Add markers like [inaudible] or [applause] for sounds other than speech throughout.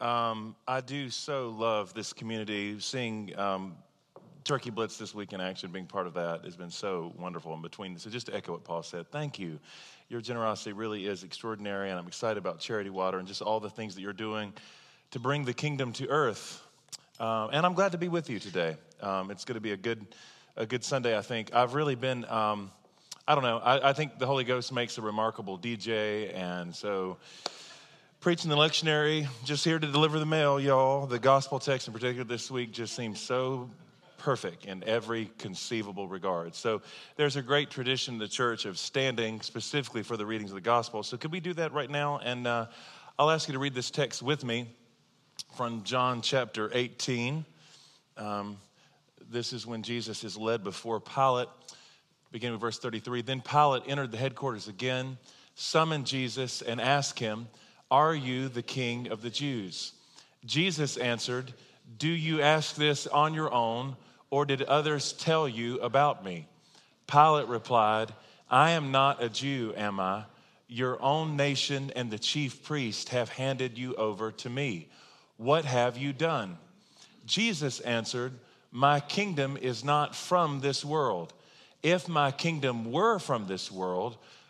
Um, I do so love this community. Seeing um, Turkey Blitz this week weekend, actually being part of that, has been so wonderful. In between, so just to echo what Paul said, thank you. Your generosity really is extraordinary, and I'm excited about Charity Water and just all the things that you're doing to bring the kingdom to earth. Uh, and I'm glad to be with you today. Um, it's going to be a good, a good Sunday. I think I've really been. Um, I don't know. I, I think the Holy Ghost makes a remarkable DJ, and so preaching the lectionary, just here to deliver the mail, y'all. The gospel text in particular this week just seems so perfect in every conceivable regard. So there's a great tradition in the church of standing specifically for the readings of the gospel. So could we do that right now? And uh, I'll ask you to read this text with me from John chapter 18. Um, this is when Jesus is led before Pilate, beginning with verse 33. Then Pilate entered the headquarters again, summoned Jesus, and asked him, are you the king of the Jews? Jesus answered, Do you ask this on your own, or did others tell you about me? Pilate replied, I am not a Jew, am I? Your own nation and the chief priest have handed you over to me. What have you done? Jesus answered, My kingdom is not from this world. If my kingdom were from this world,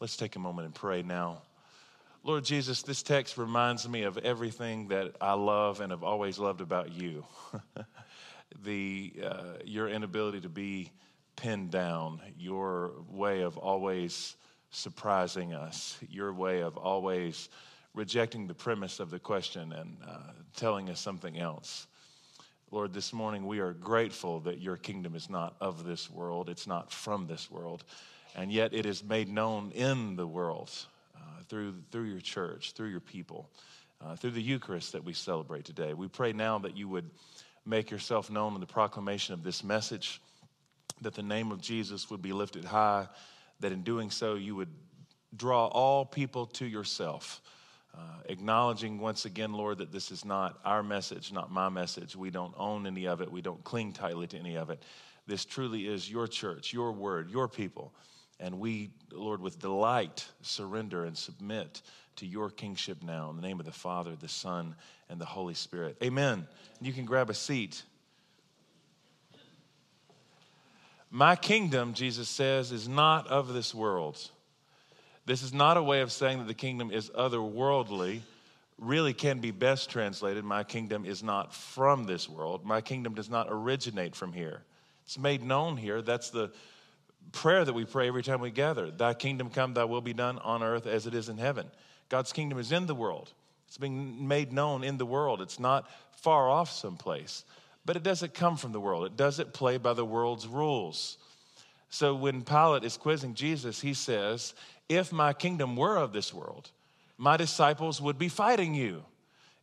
Let's take a moment and pray now. Lord Jesus, this text reminds me of everything that I love and have always loved about you. [laughs] the, uh, your inability to be pinned down, your way of always surprising us, your way of always rejecting the premise of the question and uh, telling us something else. Lord, this morning we are grateful that your kingdom is not of this world, it's not from this world and yet it is made known in the world uh, through, through your church, through your people, uh, through the Eucharist that we celebrate today. We pray now that you would make yourself known in the proclamation of this message, that the name of Jesus would be lifted high, that in doing so you would draw all people to yourself. Uh, acknowledging once again, Lord, that this is not our message, not my message. We don't own any of it. We don't cling tightly to any of it. This truly is your church, your word, your people. And we, Lord, with delight surrender and submit to your kingship now in the name of the Father, the Son, and the Holy Spirit. Amen. You can grab a seat. My kingdom, Jesus says, is not of this world. This is not a way of saying that the kingdom is otherworldly. Really can be best translated My kingdom is not from this world. My kingdom does not originate from here. It's made known here. That's the prayer that we pray every time we gather Thy kingdom come, thy will be done on earth as it is in heaven. God's kingdom is in the world, it's being made known in the world. It's not far off someplace, but it doesn't come from the world, it doesn't play by the world's rules. So when Pilate is quizzing Jesus, he says, If my kingdom were of this world, my disciples would be fighting you.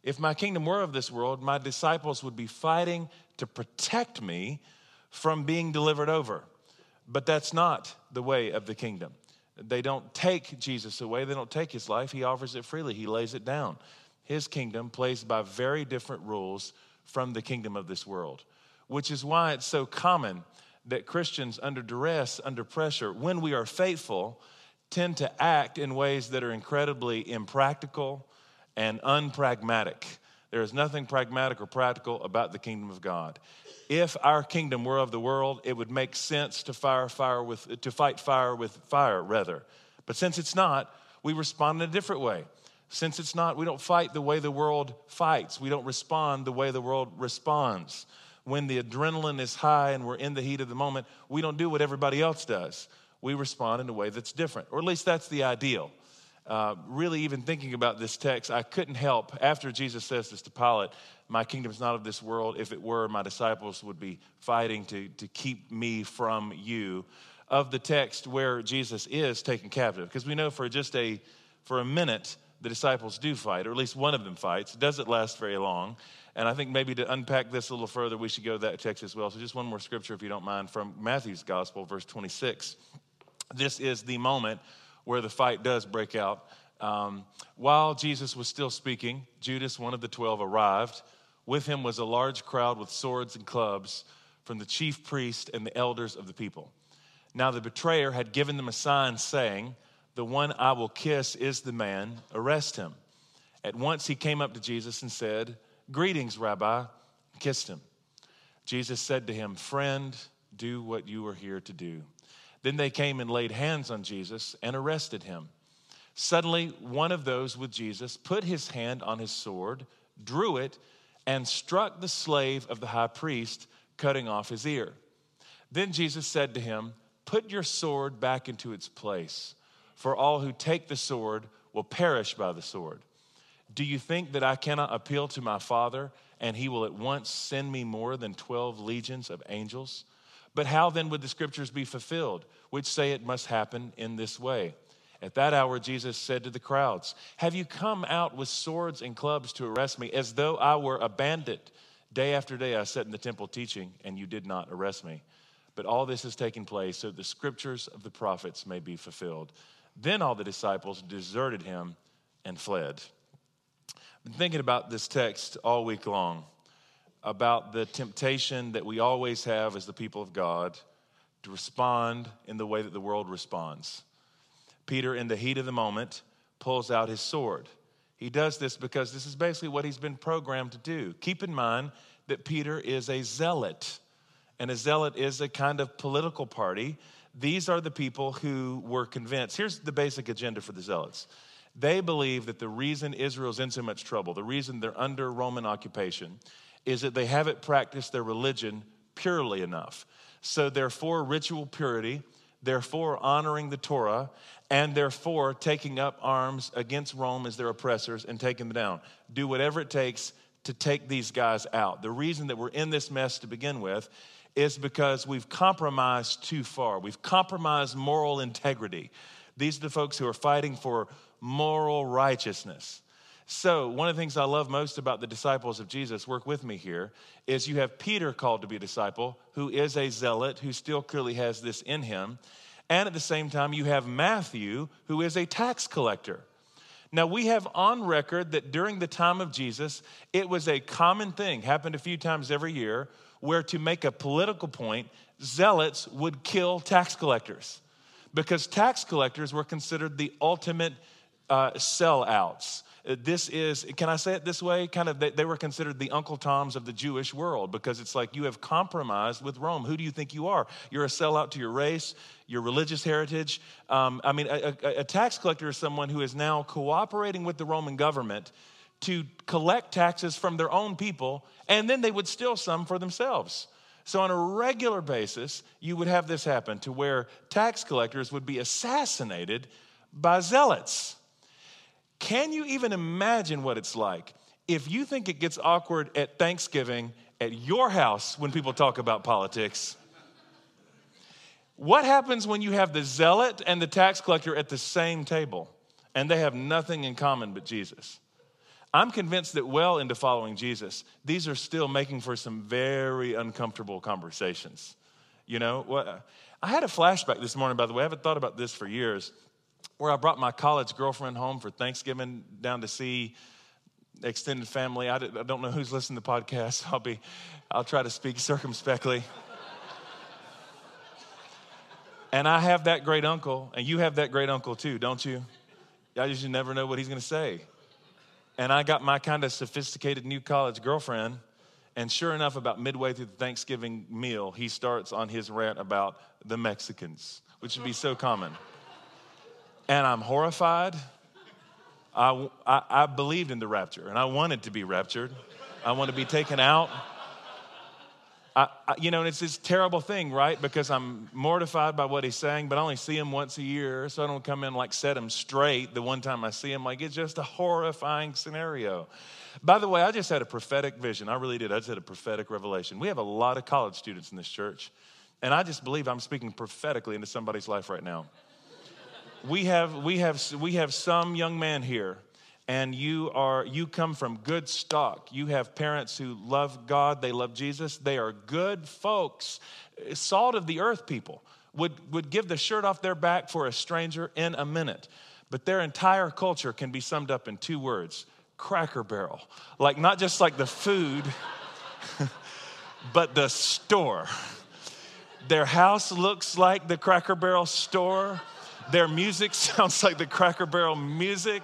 If my kingdom were of this world, my disciples would be fighting to protect me from being delivered over. But that's not the way of the kingdom. They don't take Jesus away, they don't take his life. He offers it freely, he lays it down. His kingdom plays by very different rules from the kingdom of this world, which is why it's so common that Christians, under duress, under pressure, when we are faithful, tend to act in ways that are incredibly impractical and unpragmatic. There is nothing pragmatic or practical about the kingdom of God if our kingdom were of the world, it would make sense to fire fire with to fight fire with fire rather. But since it's not, we respond in a different way. Since it's not, we don't fight the way the world fights. We don't respond the way the world responds. When the adrenaline is high and we're in the heat of the moment, we don't do what everybody else does. We respond in a way that's different, or at least that's the ideal. Uh, really, even thinking about this text, I couldn't help, after Jesus says this to Pilate, my kingdom is not of this world. If it were, my disciples would be fighting to, to keep me from you. Of the text where Jesus is taken captive, because we know for just a for a minute the disciples do fight, or at least one of them fights. It doesn't last very long. And I think maybe to unpack this a little further, we should go to that text as well. So, just one more scripture, if you don't mind, from Matthew's Gospel, verse 26. This is the moment where the fight does break out. Um, while Jesus was still speaking, Judas, one of the twelve, arrived. With him was a large crowd with swords and clubs from the chief priest and the elders of the people. Now the betrayer had given them a sign saying, The one I will kiss is the man, arrest him. At once he came up to Jesus and said, Greetings, Rabbi, kissed him. Jesus said to him, Friend, do what you are here to do. Then they came and laid hands on Jesus and arrested him. Suddenly, one of those with Jesus put his hand on his sword, drew it, and struck the slave of the high priest, cutting off his ear. Then Jesus said to him, Put your sword back into its place, for all who take the sword will perish by the sword. Do you think that I cannot appeal to my Father, and he will at once send me more than 12 legions of angels? But how then would the scriptures be fulfilled, which say it must happen in this way? At that hour, Jesus said to the crowds, Have you come out with swords and clubs to arrest me, as though I were a bandit? Day after day I sat in the temple teaching, and you did not arrest me. But all this has taken place so the scriptures of the prophets may be fulfilled. Then all the disciples deserted him and fled. I've been thinking about this text all week long about the temptation that we always have as the people of God to respond in the way that the world responds. Peter, in the heat of the moment, pulls out his sword. He does this because this is basically what he's been programmed to do. Keep in mind that Peter is a zealot, and a zealot is a kind of political party. These are the people who were convinced. Here's the basic agenda for the zealots they believe that the reason Israel's in so much trouble, the reason they're under Roman occupation, is that they haven't practiced their religion purely enough. So, therefore, ritual purity, therefore, honoring the Torah, and therefore taking up arms against Rome as their oppressors and taking them down. Do whatever it takes to take these guys out. The reason that we're in this mess to begin with is because we've compromised too far. We've compromised moral integrity. These are the folks who are fighting for moral righteousness. So, one of the things I love most about the disciples of Jesus, work with me here, is you have Peter called to be a disciple, who is a zealot, who still clearly has this in him. And at the same time, you have Matthew, who is a tax collector. Now, we have on record that during the time of Jesus, it was a common thing, happened a few times every year, where to make a political point, zealots would kill tax collectors because tax collectors were considered the ultimate uh, sellouts. Uh, this is, can I say it this way? Kind of, they, they, were considered the Uncle Toms of the Jewish world because it's like you have compromised with Rome. Who do you think you are? You're a sellout to your race, your religious heritage. Um, I mean, a, a, a tax collector is someone who is now cooperating with the Roman government to collect taxes from their own people, and then they would steal some for themselves. So, on a regular basis, you would have this happen to where tax collectors would be assassinated by zealots. Can you even imagine what it's like if you think it gets awkward at Thanksgiving at your house when people talk about politics? What happens when you have the zealot and the tax collector at the same table and they have nothing in common but Jesus? I'm convinced that well into following Jesus, these are still making for some very uncomfortable conversations. You know? I had a flashback this morning, by the way. I haven't thought about this for years where I brought my college girlfriend home for Thanksgiving down to see extended family. I don't know who's listening to the podcast. [laughs] I'll be, I'll try to speak circumspectly. and I have that great uncle, and you have that great uncle too, don't you? I just never know what he's going to say. And I got my kind of sophisticated new college girlfriend, and sure enough, about midway through the Thanksgiving meal, he starts on his rant about the Mexicans, which would be so common and I'm horrified. I, I, I, believed in the rapture and I wanted to be raptured. I want to be taken out. I, I, you know, and it's this terrible thing, right? Because I'm mortified by what he's saying, but I only see him once a year, so I don't come in like set him straight the one time I see him. Like, it's just a horrifying scenario. By the way, I just had a prophetic vision. I really did. I just had a prophetic revelation. We have a lot of college students in this church, and I just believe I'm speaking prophetically into somebody's life right now we have, we have, we have some young man here and you are you come from good stock. You have parents who love god they love jesus. They are good folks. Salt of the earth people would, would give the shirt off their back for a stranger in a minute. But their entire culture can be summed up in two words cracker barrel. Like not just like the food [laughs] but the store. Their house looks like the cracker barrel store their music [laughs] sounds like the cracker barrel music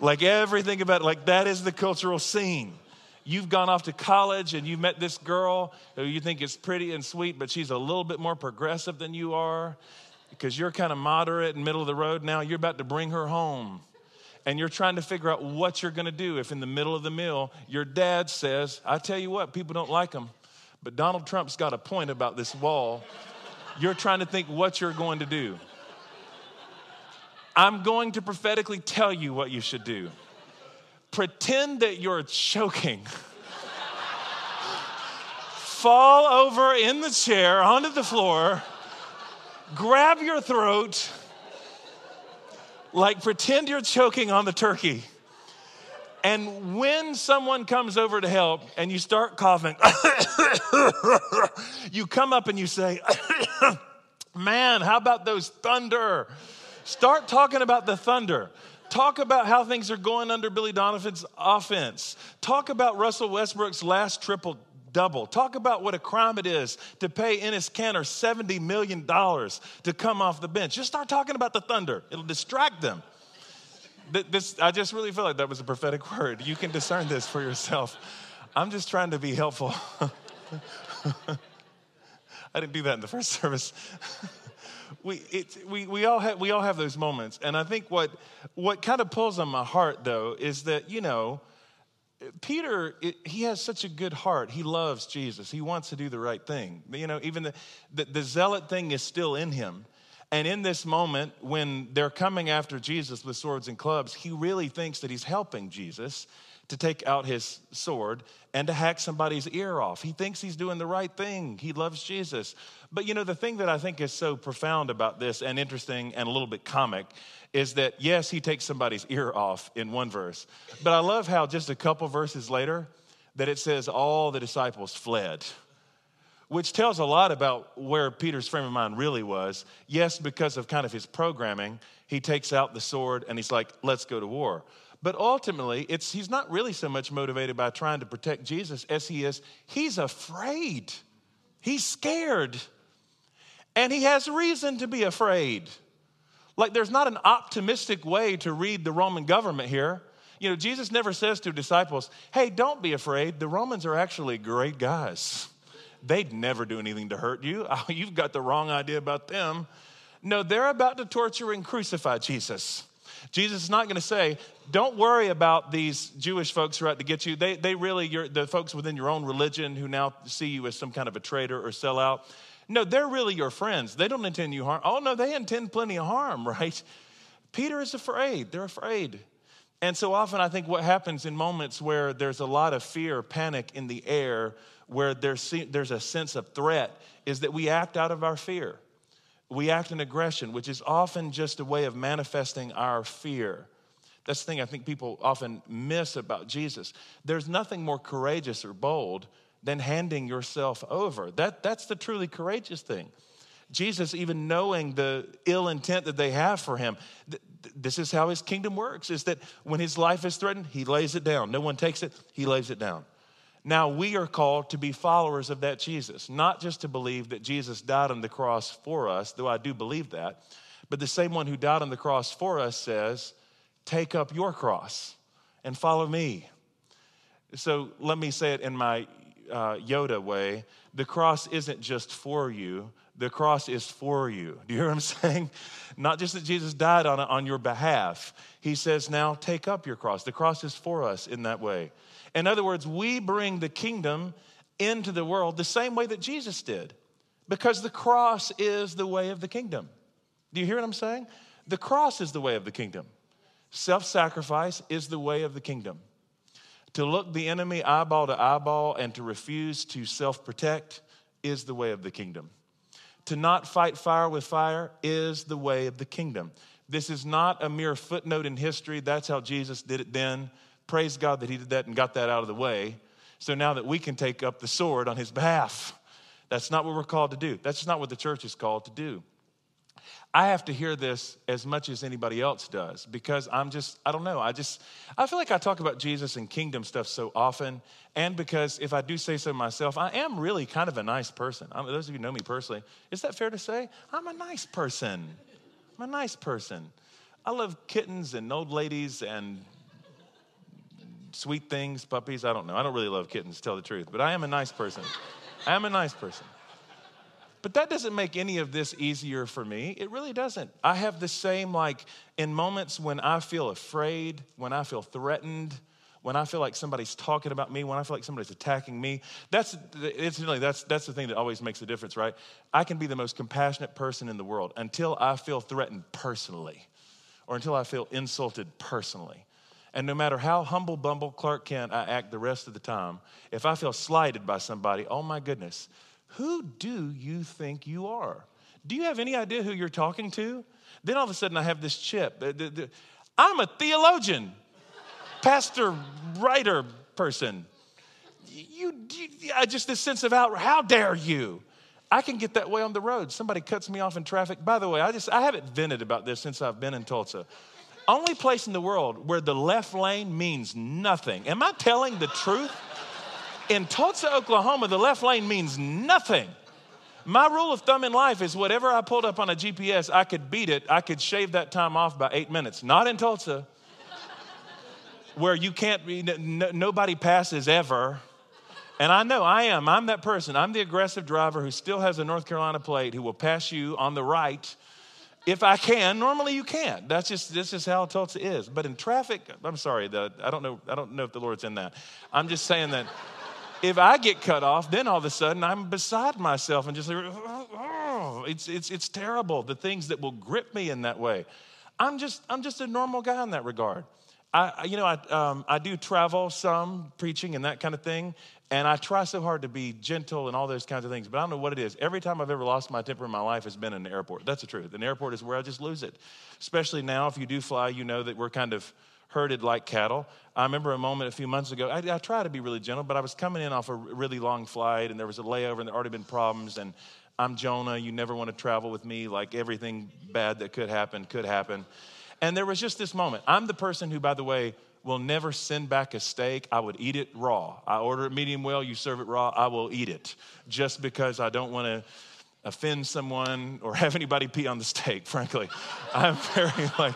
like everything about it, like that is the cultural scene. You've gone off to college and you've met this girl who you think is pretty and sweet, but she's a little bit more progressive than you are because you're kind of moderate and middle of the road now. You're about to bring her home and you're trying to figure out what you're going to do if in the middle of the meal your dad says, I tell you what, people don't like him, but Donald Trump's got a point about this wall. you're trying to think what you're going to do. I'm going to prophetically tell you what you should do. Pretend that you're choking. Fall over in the chair onto the floor, grab your throat, like pretend you're choking on the turkey. And when someone comes over to help and you start coughing, [coughs] you come up and you say, [coughs] Man, how about those thunder? Start talking about the thunder. Talk about how things are going under Billy Donovan's offense. Talk about Russell Westbrook's last triple double. Talk about what a crime it is to pay Enes Kanter $70 million to come off the bench. Just start talking about the thunder, it'll distract them. This, I just really feel like that was a prophetic word. You can discern this for yourself. I'm just trying to be helpful. [laughs] I didn't do that in the first service [laughs] we, it, we, we, all have, we all have those moments. And I think what, what kind of pulls on my heart, though, is that, you know, Peter, it, he has such a good heart. He loves Jesus. He wants to do the right thing. You know, even the, the, the zealot thing is still in him. And in this moment, when they're coming after Jesus with swords and clubs, he really thinks that he's helping Jesus to take out his sword and to hack somebody's ear off. He thinks he's doing the right thing. He loves Jesus. But you know, the thing that I think is so profound about this and interesting and a little bit comic is that, yes, he takes somebody's ear off in one verse. But I love how just a couple verses later, that it says all the disciples fled which tells a lot about where Peter's frame of mind really was. Yes, because of kind of his programming, he takes out the sword and he's like, let's go to war. But ultimately, it's, he's not really so much motivated by trying to protect Jesus as he is, he's afraid. He's scared. And he has reason to be afraid. Like, there's not an optimistic way to read the Roman government here. You know, Jesus never says to disciples, hey, don't be afraid. The Romans are actually great guys. They'd never do anything to hurt you. [laughs] You've got the wrong idea about them. No, they're about to torture and crucify Jesus. Jesus is not going to say, don't worry about these Jewish folks who are out to get you. They, they really, the folks within your own religion who now see you as some kind of a traitor or sellout. No, they're really your friends. They don't intend you harm. Oh, no, they intend plenty of harm, [laughs] right? Peter is afraid. They're afraid. And so often, I think what happens in moments where there's a lot of fear, panic in the air, where there's, there's a sense of threat, is that we act out of our fear. We act in aggression, which is often just a way of manifesting our fear. That's the thing I think people often miss about Jesus. There's nothing more courageous or bold than handing yourself over. That, that's the truly courageous thing. Jesus, even knowing the ill intent that they have for him, th- this is how his kingdom works is that when his life is threatened, he lays it down. No one takes it, he lays it down. Now, we are called to be followers of that Jesus, not just to believe that Jesus died on the cross for us, though I do believe that, but the same one who died on the cross for us says, Take up your cross and follow me. So let me say it in my uh, Yoda way, the cross isn't just for you, the cross is for you. Do you hear what I'm [laughs] saying? Not just that Jesus died on, on your behalf. He says, now take up your cross. The cross is for us in that way. In other words, we bring the kingdom into the world the same way that Jesus did, because the cross is the way of the kingdom. Do you hear what I'm saying? The cross is the way of the kingdom. Self sacrifice is the way of the kingdom. To look the enemy eyeball to eyeball and to refuse to self protect is the way of the kingdom. To not fight fire with fire is the way of the kingdom. This is not a mere footnote in history. That's how Jesus did it then. Praise God that he did that and got that out of the way. So now that we can take up the sword on his behalf. That's not what we're called to do. That's not what the church is called to do. I have to hear this as much as anybody else does because I'm just, I don't know. I just, I feel like I talk about Jesus and kingdom stuff so often. And because if I do say so myself, I am really kind of a nice person. I those of you know me personally, is that fair to say? I'm a nice person. I'm a nice person. I love kittens and old ladies and sweet things, puppies. I don't know. I don't really love kittens, to tell the truth, but I am a nice person. I am a nice person. But that doesn't make any of this easier for me. It really doesn't. I have the same, like, in moments when I feel afraid, when I feel threatened, when I feel like somebody's talking about me, when I feel like somebody's attacking me. That's, incidentally, that's, that's the thing that always makes a difference, right? I can be the most compassionate person in the world until I feel threatened personally or until I feel insulted personally. And no matter how humble, bumble Clark Kent I act the rest of the time, if I feel slighted by somebody, oh my goodness, who do you think you are? Do you have any idea who you're talking to? Then all of a sudden I have this chip. I'm a theologian, pastor, writer person. You, you I just this sense of out, how dare you? I can get that way on the road. Somebody cuts me off in traffic. By the way, I just I haven't vented about this since I've been in Tulsa. Only place in the world where the left lane means nothing. Am I telling the truth? In Tulsa, Oklahoma, the left lane means nothing. My rule of thumb in life is whatever I pulled up on a GPS, I could beat it. I could shave that time off by eight minutes. Not in Tulsa, where you can't, nobody passes ever. And I know I am. I'm that person. I'm the aggressive driver who still has a North Carolina plate who will pass you on the right if I can, normally you can't. That's just this is how Tulsa is. But in traffic, I'm sorry, the, I don't know. I don't know if the Lord's in that. I'm just saying that if I get cut off, then all of a sudden I'm beside myself and just like, oh, it's it's it's terrible. The things that will grip me in that way. I'm just I'm just a normal guy in that regard. I, you know, I, um, I do travel some preaching and that kind of thing, and I try so hard to be gentle and all those kinds of things, but I don't know what it is. Every time I've ever lost my temper in my life has been in the airport. That's the truth. An airport is where I just lose it. Especially now, if you do fly, you know that we're kind of herded like cattle. I remember a moment a few months ago, I, I try to be really gentle, but I was coming in off a really long flight and there was a layover and there already been problems. And I'm Jonah, you never want to travel with me. Like everything bad that could happen, could happen. And there was just this moment. I'm the person who, by the way, will never send back a steak. I would eat it raw. I order it medium well, you serve it raw, I will eat it just because I don't want to offend someone or have anybody pee on the steak, [laughs] frankly. I'm very like,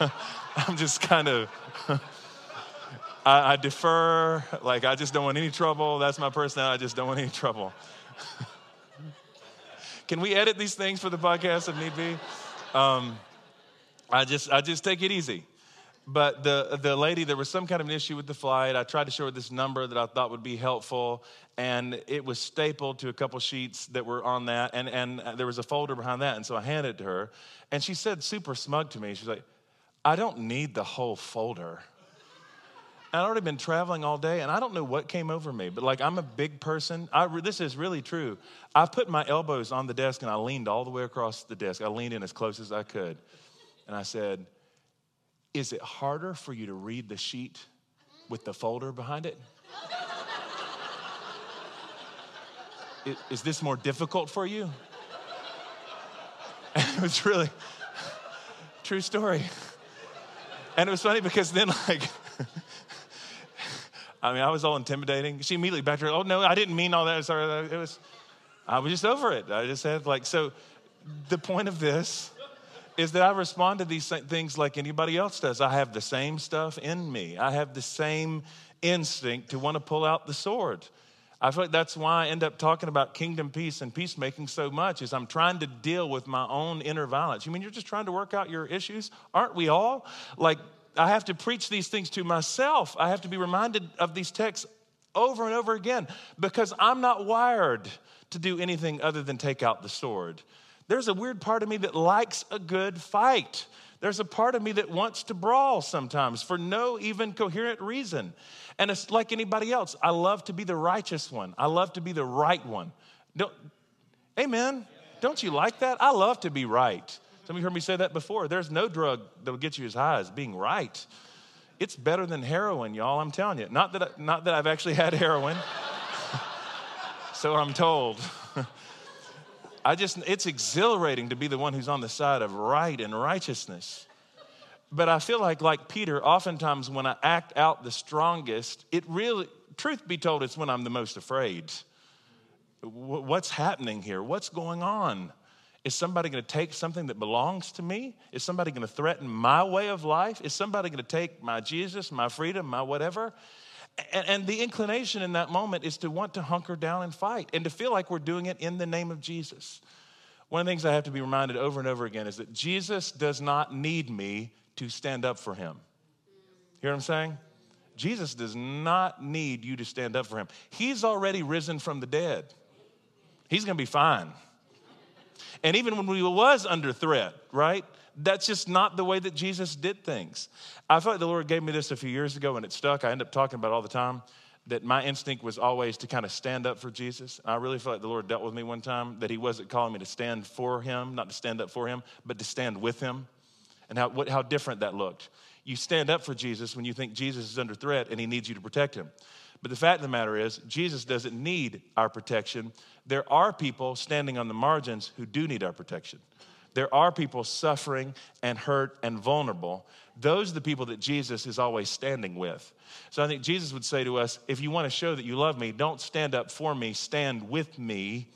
[laughs] I'm just kind of, [laughs] I, I, defer. Like, I just don't want any trouble. That's my personality. I just don't want any trouble. Can we edit these things for the podcast if need be? Um, I just, I just take it easy but the, the lady, there was some kind of an issue with the flight. I tried to show her this number that I thought would be helpful, and it was stapled to a couple sheets that were on that, and, and there was a folder behind that. And so I handed it to her, and she said, super smug to me, she's like, I don't need the whole folder. I'd already been traveling all day, and I don't know what came over me, but like I'm a big person. I, this is really true. I put my elbows on the desk and I leaned all the way across the desk. I leaned in as close as I could, and I said, is it harder for you to read the sheet with the folder behind it? is this more difficult for you? [laughs] And it was really [laughs] true story. And it was funny because then, like, [laughs] I mean, I was all intimidating. She immediately backed her. Oh no, I didn't mean all that. Sorry, it was. I was just over it. I just had like so. The point of this is that I respond to these things like anybody else does. I have the same stuff in me. I have the same instinct to want to pull out the sword. I feel like that's why I end up talking about kingdom peace and peacemaking so much is I'm trying to deal with my own inner violence. You mean you're just trying to work out your issues? Aren't we all? Like I have to preach these things to myself. I have to be reminded of these texts over and over again because I'm not wired to do anything other than take out the sword. There's a weird part of me that likes a good fight. There's a part of me that wants to brawl sometimes for no even coherent reason. And it's like anybody else. I love to be the righteous one, I love to be the right one. Don't, amen. Don't you like that? I love to be right. Some of you heard me say that before. There's no drug that will get you as high as being right. It's better than heroin, y'all, I'm telling you. Not that, I, not that I've actually had heroin, [laughs] so I'm told. [laughs] I just, it's exhilarating to be the one who's on the side of right and righteousness. But I feel like, like Peter, oftentimes when I act out the strongest, it really, truth be told, it's when I'm the most afraid. What's happening here? What's going on? Is somebody going to take something that belongs to me? Is somebody going to threaten my way of life? Is somebody going to take my Jesus, my freedom, my whatever? And, and, the inclination in that moment is to want to hunker down and fight and to feel like we're doing it in the name of Jesus. One of the things I have to be reminded over and over again is that Jesus does not need me to stand up for him. Hear what I'm saying? Jesus does not need you to stand up for him. He's already risen from the dead. He's going to be fine. And even when we was under threat, right? That's just not the way that Jesus did things. I felt like the Lord gave me this a few years ago and it stuck. I end up talking about all the time. That my instinct was always to kind of stand up for Jesus. I really felt like the Lord dealt with me one time that He wasn't calling me to stand for Him, not to stand up for Him, but to stand with Him. And how, what, how different that looked. You stand up for Jesus when you think Jesus is under threat and He needs you to protect Him. But the fact of the matter is, Jesus doesn't need our protection. There are people standing on the margins who do need our protection. There are people suffering and hurt and vulnerable. Those are the people that Jesus is always standing with. So I think Jesus would say to us if you want to show that you love me, don't stand up for me, stand with me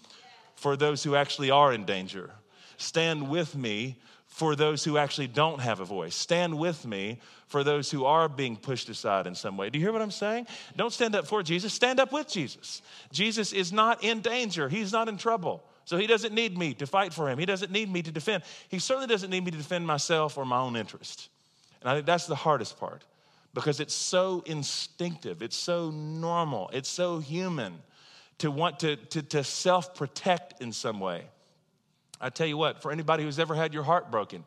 for those who actually are in danger. Stand with me for those who actually don't have a voice. Stand with me for those who are being pushed aside in some way. Do you hear what I'm saying? Don't stand up for Jesus, stand up with Jesus. Jesus is not in danger, he's not in trouble. So he doesn't need me to fight for him. He doesn't need me to defend. He certainly doesn't need me to defend myself or my own interest. And I think that's the hardest part because it's so instinctive, it's so normal, it's so human to want to, to, to self protect in some way. I tell you what, for anybody who's ever had your heart broken,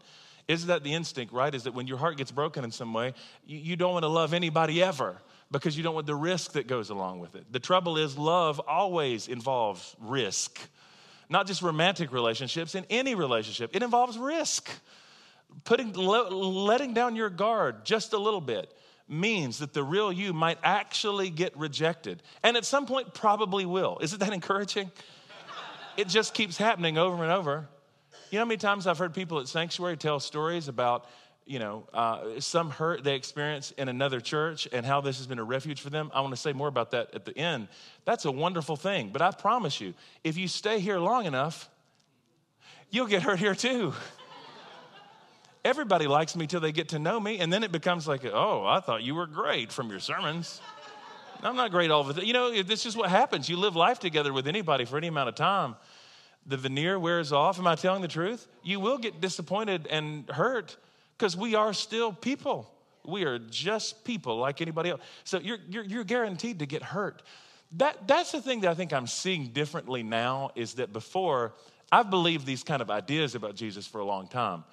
isn't that the instinct, right? Is that when your heart gets broken in some way, you, you don't want to love anybody ever because you don't want the risk that goes along with it. The trouble is, love always involves risk not just romantic relationships, in any relationship. It involves risk. Putting, letting down your guard just a little bit means that the real you might actually get rejected. And at some point, probably will. Isn't that [laughs] encouraging? it just keeps happening over and over. You know how many times I've heard people at Sanctuary tell stories about you know, uh, some hurt they experience in another church and how this has been a refuge for them. I want to say more about that at the end. That's a wonderful thing. But I promise you, if you stay here long enough, you'll get hurt here too. Everybody likes me till they get to know me, and then it becomes like, oh, I thought you were great from your sermons. I'm not great all the time. You know, this is what happens. You live life together with anybody for any amount of time. The veneer wears off. Am I telling the truth? You will get disappointed and hurt because we are still people. We are just people like anybody else. So you're, you're, you're guaranteed to get hurt. That, that's the thing that I think I'm seeing differently now is that before, I've believed these kind of ideas about Jesus for a long time.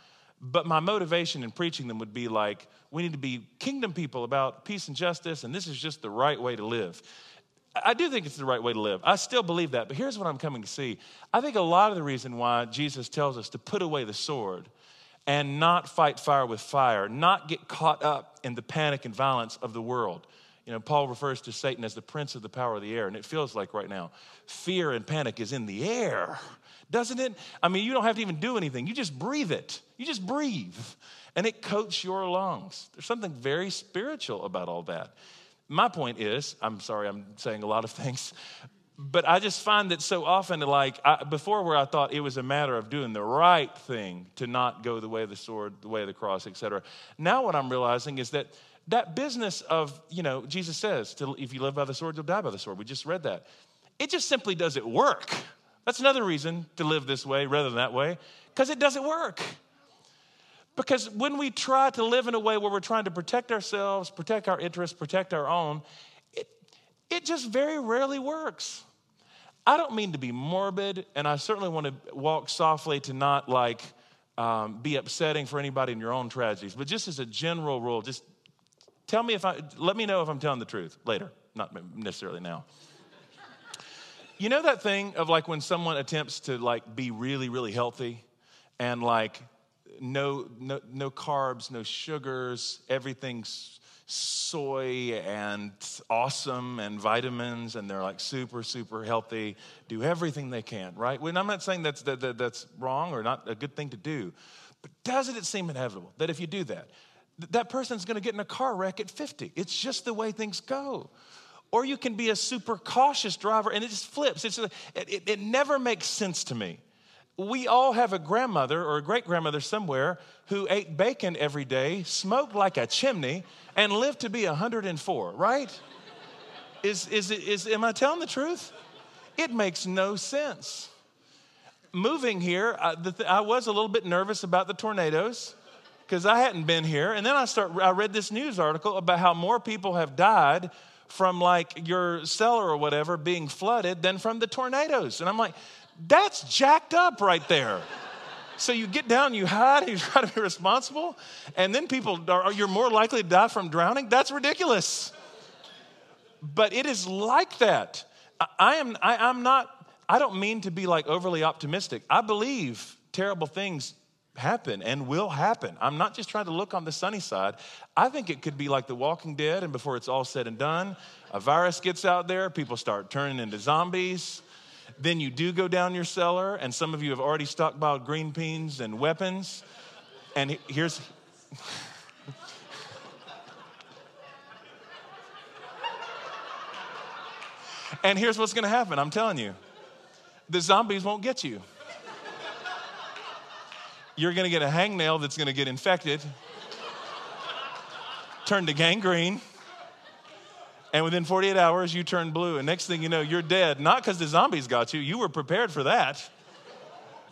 But my motivation in preaching them would be like, we need to be kingdom people about peace and justice, and this is just the right way to live. I do think it's the right way to live. I still believe that, but here's what I'm coming to see. I think a lot of the reason why Jesus tells us to put away the sword and not fight fire with fire, not get caught up in the panic and violence of the world. You know, Paul refers to Satan as the prince of the power of the air, and it feels like right now fear and panic is in the air, doesn't it? I mean, you don't have to even do anything, you just breathe it. You just breathe, and it coats your lungs. There's something very spiritual about all that. My point is, I'm sorry, I'm saying a lot of things, but I just find that so often, like I, before, where I thought it was a matter of doing the right thing to not go the way of the sword, the way of the cross, etc. Now, what I'm realizing is that that business of, you know, Jesus says, to, if you live by the sword, you'll die by the sword. We just read that. It just simply doesn't work. That's another reason to live this way rather than that way, because it doesn't work. Because when we try to live in a way where we're trying to protect ourselves, protect our interests, protect our own, it, it just very rarely works. I don't mean to be morbid, and I certainly want to walk softly to not like um, be upsetting for anybody in your own tragedies, but just as a general rule, just tell me if I, let me know if I'm telling the truth later, not necessarily now. you know that thing of like when someone attempts to like be really, really healthy and like no, no, no carbs, no sugars, everything's soy and awesome and vitamins and they're like super super healthy. Do everything they can right? When i'm not saying that's that, that, that's wrong or not a good thing to do but doesn't it seem inevitable that if you do that that person's going to get in a car wreck at 50 it's just the way things go. Or you can be a super cautious driver and it just flips. It's, it, it, it never makes sense to me we all have a grandmother or a great grandmother somewhere who ate bacon every day, smoked like a chimney, and lived to be 104, right? is, is, is, am I telling the truth? It makes no sense. Moving here, I, the, I was a little bit nervous about the tornadoes because I hadn't been here. And then I, start, I read this news article about how more people have died from like your cellar or whatever being flooded than from the tornadoes. And I'm like, that's jacked up right there. So you get down, you hide, [laughs] you try to be responsible, and then people are, you're more likely to die from drowning. That's ridiculous. But it is like that. I am I, I'm not, I don't mean to be like overly optimistic. I believe terrible things happen and will happen. I'm not just trying to look on the sunny side. I think it could be like The Walking Dead, and before it's all said and done, a virus gets out there, people start turning into zombies. Then you do go down your cellar, and some of you have already stockpiled green beans and weapons. And here's. and here's what's gonna happen I'm telling you the zombies won't get you. You're gonna get a hangnail that's gonna get infected, turn to gangrene and within 48 hours, you turn blue. And next thing you know, you're dead. Not because the zombies got you, you were prepared for that,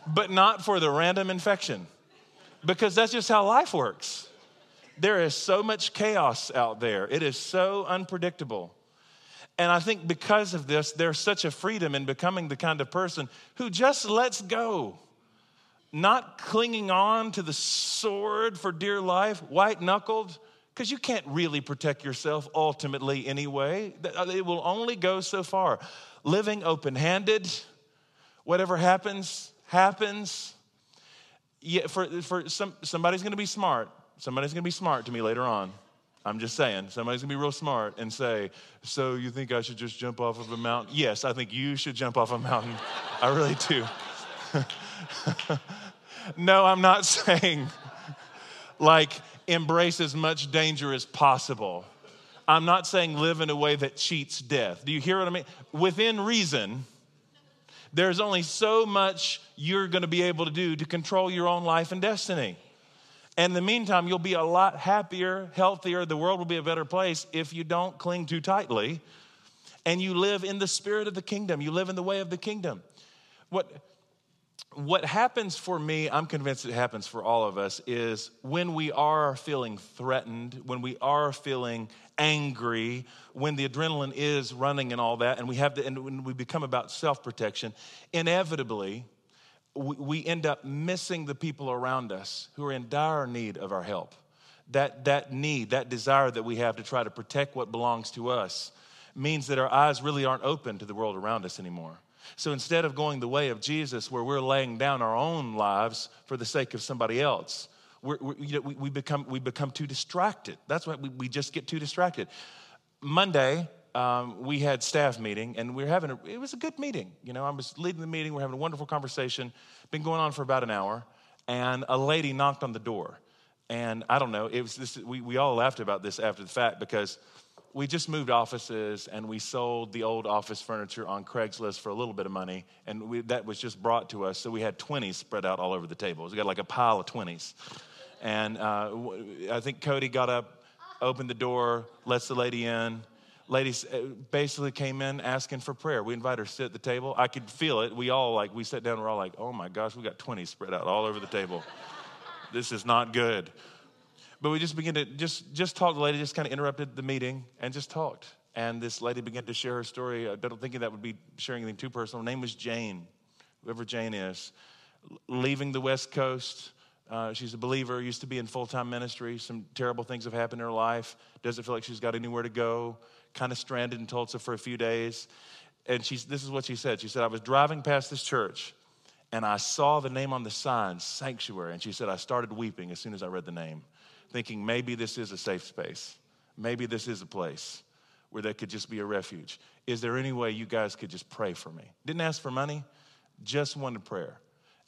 but not for the random infection. Because that's just how life works. There is so much chaos out there, it is so unpredictable. And I think because of this, there's such a freedom in becoming the kind of person who just lets go, not clinging on to the sword for dear life, white knuckled because you can't really protect yourself ultimately anyway. Uh, it will only go so far. Living open handed, whatever happens, happens. Yeah, for, for some, somebody's gonna be smart. Somebody's gonna be smart to me later on. I'm just saying, somebody's gonna be real smart and say, So you think I should just jump off of a mountain? Yes, I think you should jump off a mountain. I really do. [laughs] no, I'm not [laughs] saying like embrace as much danger as possible. I'm not saying live in a way that cheats death. Do you hear what I mean? Within reason, there's only so much you're going to be able to do to control your own life and destiny. And in the meantime, you'll be a lot happier, healthier. The world will be a better place if you don't cling too tightly and you live in the spirit of the kingdom. You live in the way of the kingdom. What what happens for me, I'm convinced it happens for all of us, is when we are feeling threatened, when we are feeling angry, when the adrenaline is running and all that, and we have the, and when we become about self protection, inevitably, we, we end up missing the people around us who are in dire need of our help. That, that need, that desire that we have to try to protect what belongs to us means that our eyes really aren't open to the world around us anymore. So instead of going the way of Jesus, where we're laying down our own lives for the sake of somebody else, we you know, we, we, become, we become too distracted. That's why we, we just get too distracted. Monday, um, we had staff meeting, and we are having a, it was a good meeting. You know, I was leading the meeting. We're having a wonderful conversation. Been going on for about an hour, and a lady knocked on the door. And I don't know, it was this, we, we all laughed about this after the fact because we just moved offices and we sold the old office furniture on Craigslist for a little bit of money, and we, that was just brought to us. So we had 20s spread out all over the tables. We got like a pile of 20s. And uh, I think Cody got up, opened the door, lets the lady in. Lady uh, basically came in asking for prayer. We invited her to sit at the table. I could feel it. We all like, we sat down, we're all like, oh my gosh, we got 20s spread out all over the table. this is not good. But we just began to just just talk. The lady just kind of interrupted the meeting and just talked. And this lady began to share her story. I don't think that would be sharing anything too personal. Her name was Jane, whoever Jane is. Leaving the West Coast, uh, she's a believer, used to be in full time ministry. Some terrible things have happened in her life. Doesn't feel like she's got anywhere to go. Kind of stranded in Tulsa for a few days. And she's, this is what she said. She said, I was driving past this church and I saw the name on the sign, Sanctuary. And she said, I started weeping as soon as I read the name, thinking maybe this is a safe space. Maybe this is a place where there could just be a refuge. Is there any way you guys could just pray for me? Didn't ask for money, just wanted prayer.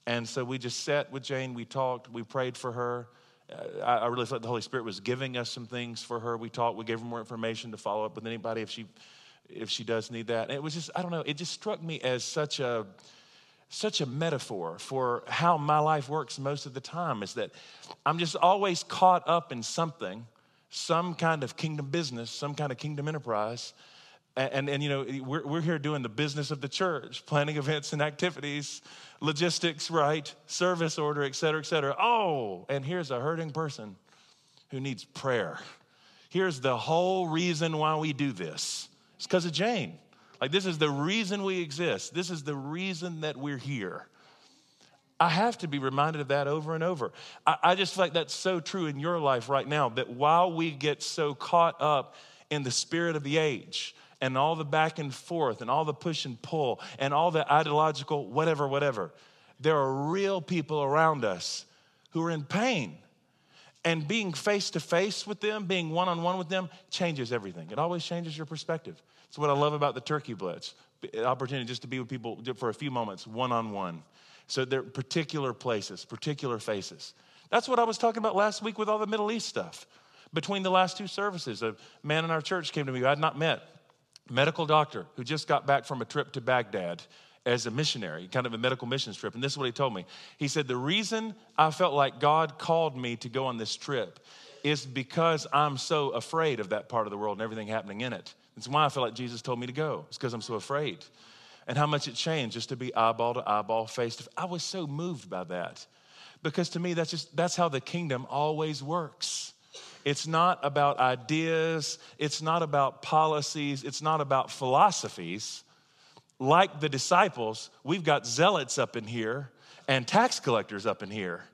And so we just sat with Jane, we talked, we prayed for her. Uh, I, I really felt the Holy Spirit was giving us some things for her. We talked, we gave her more information to follow up with anybody if she if she does need that. And it was just, I don't know, it just struck me as such a such a metaphor for how my life works most of the time is that I'm just always caught up in something, some kind of kingdom business, some kind of kingdom enterprise. And, and, and, you know, we're, we're here doing the business of the church, planning events and activities, logistics, right? Service order, et cetera, et cetera. Oh, and here's a hurting person who needs prayer. Here's the whole reason why we do this it's because of Jane. Like, this is the reason we exist. This is the reason that we're here. I have to be reminded of that over and over. I, I, just feel like that's so true in your life right now that while we get so caught up in the spirit of the age and all the back and forth and all the push and pull and all the ideological whatever, whatever, there are real people around us who are in pain. And being face to face with them, being one on one with them, changes everything. It always changes your perspective. It's what I love about the Turkey Blitz opportunity just to be with people for a few moments, one on one. So there are particular places, particular faces. That's what I was talking about last week with all the Middle East stuff. Between the last two services, a man in our church came to me who I had not met, medical doctor who just got back from a trip to Baghdad as a missionary, kind of a medical missions trip. And this is what he told me. He said, The reason I felt like God called me to go on this trip is because I'm so afraid of that part of the world and everything happening in it. It's why I feel like Jesus told me to go. It's because I'm so afraid. And how much it changed just to be eyeball to eyeball, face to face. I was so moved by that. Because to me, that's just that's how the kingdom always works. It's not about ideas, it's not about policies, it's not about philosophies like the disciples, we've got zealots up in here and tax collectors up in here.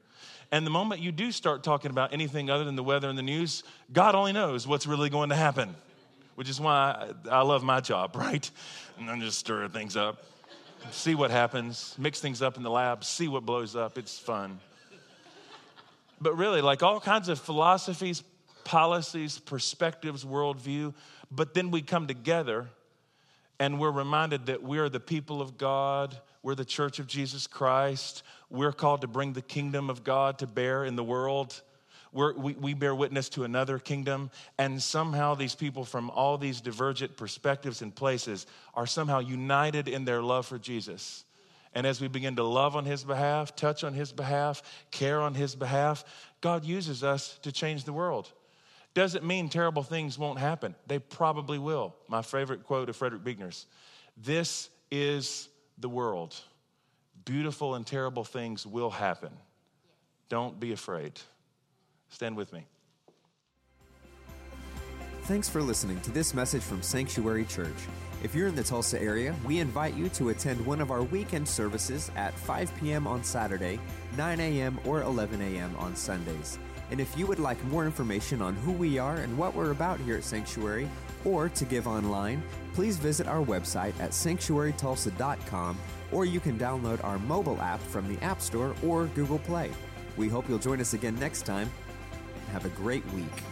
And the moment you do start talking about anything other than the weather and the news, God only knows what's really going to happen, which is why I, I love my job, [laughs] right? And I'm just stir things up, see what happens, mix things up in the lab, see what blows up. It's fun. But really, like all kinds of philosophies, policies, perspectives, worldview, but then we come together and we're reminded that we're the people of God. We're the church of Jesus Christ. We're called to bring the kingdom of God to bear in the world. We we bear witness to another kingdom, and somehow these people from all these divergent perspectives and places are somehow united in their love for Jesus. And as we begin to love on His behalf, touch on His behalf, care on His behalf, God uses us to change the world. Doesn't mean terrible things won't happen. They probably will. My favorite quote of Frederick Buechner's This is the world. Beautiful and terrible things will happen. Don't be afraid. Stand with me. Thanks for listening to this message from Sanctuary Church. If you're in the Tulsa area, we invite you to attend one of our weekend services at 5 p.m. on Saturday, 9 a.m., or 11 a.m. on Sundays. And if you would like more information on who we are and what we're about here at Sanctuary, or to give online, please visit our website at sanctuarytulsa.com or you can download our mobile app from the App Store or Google Play. We hope you'll join us again next time. Have a great week.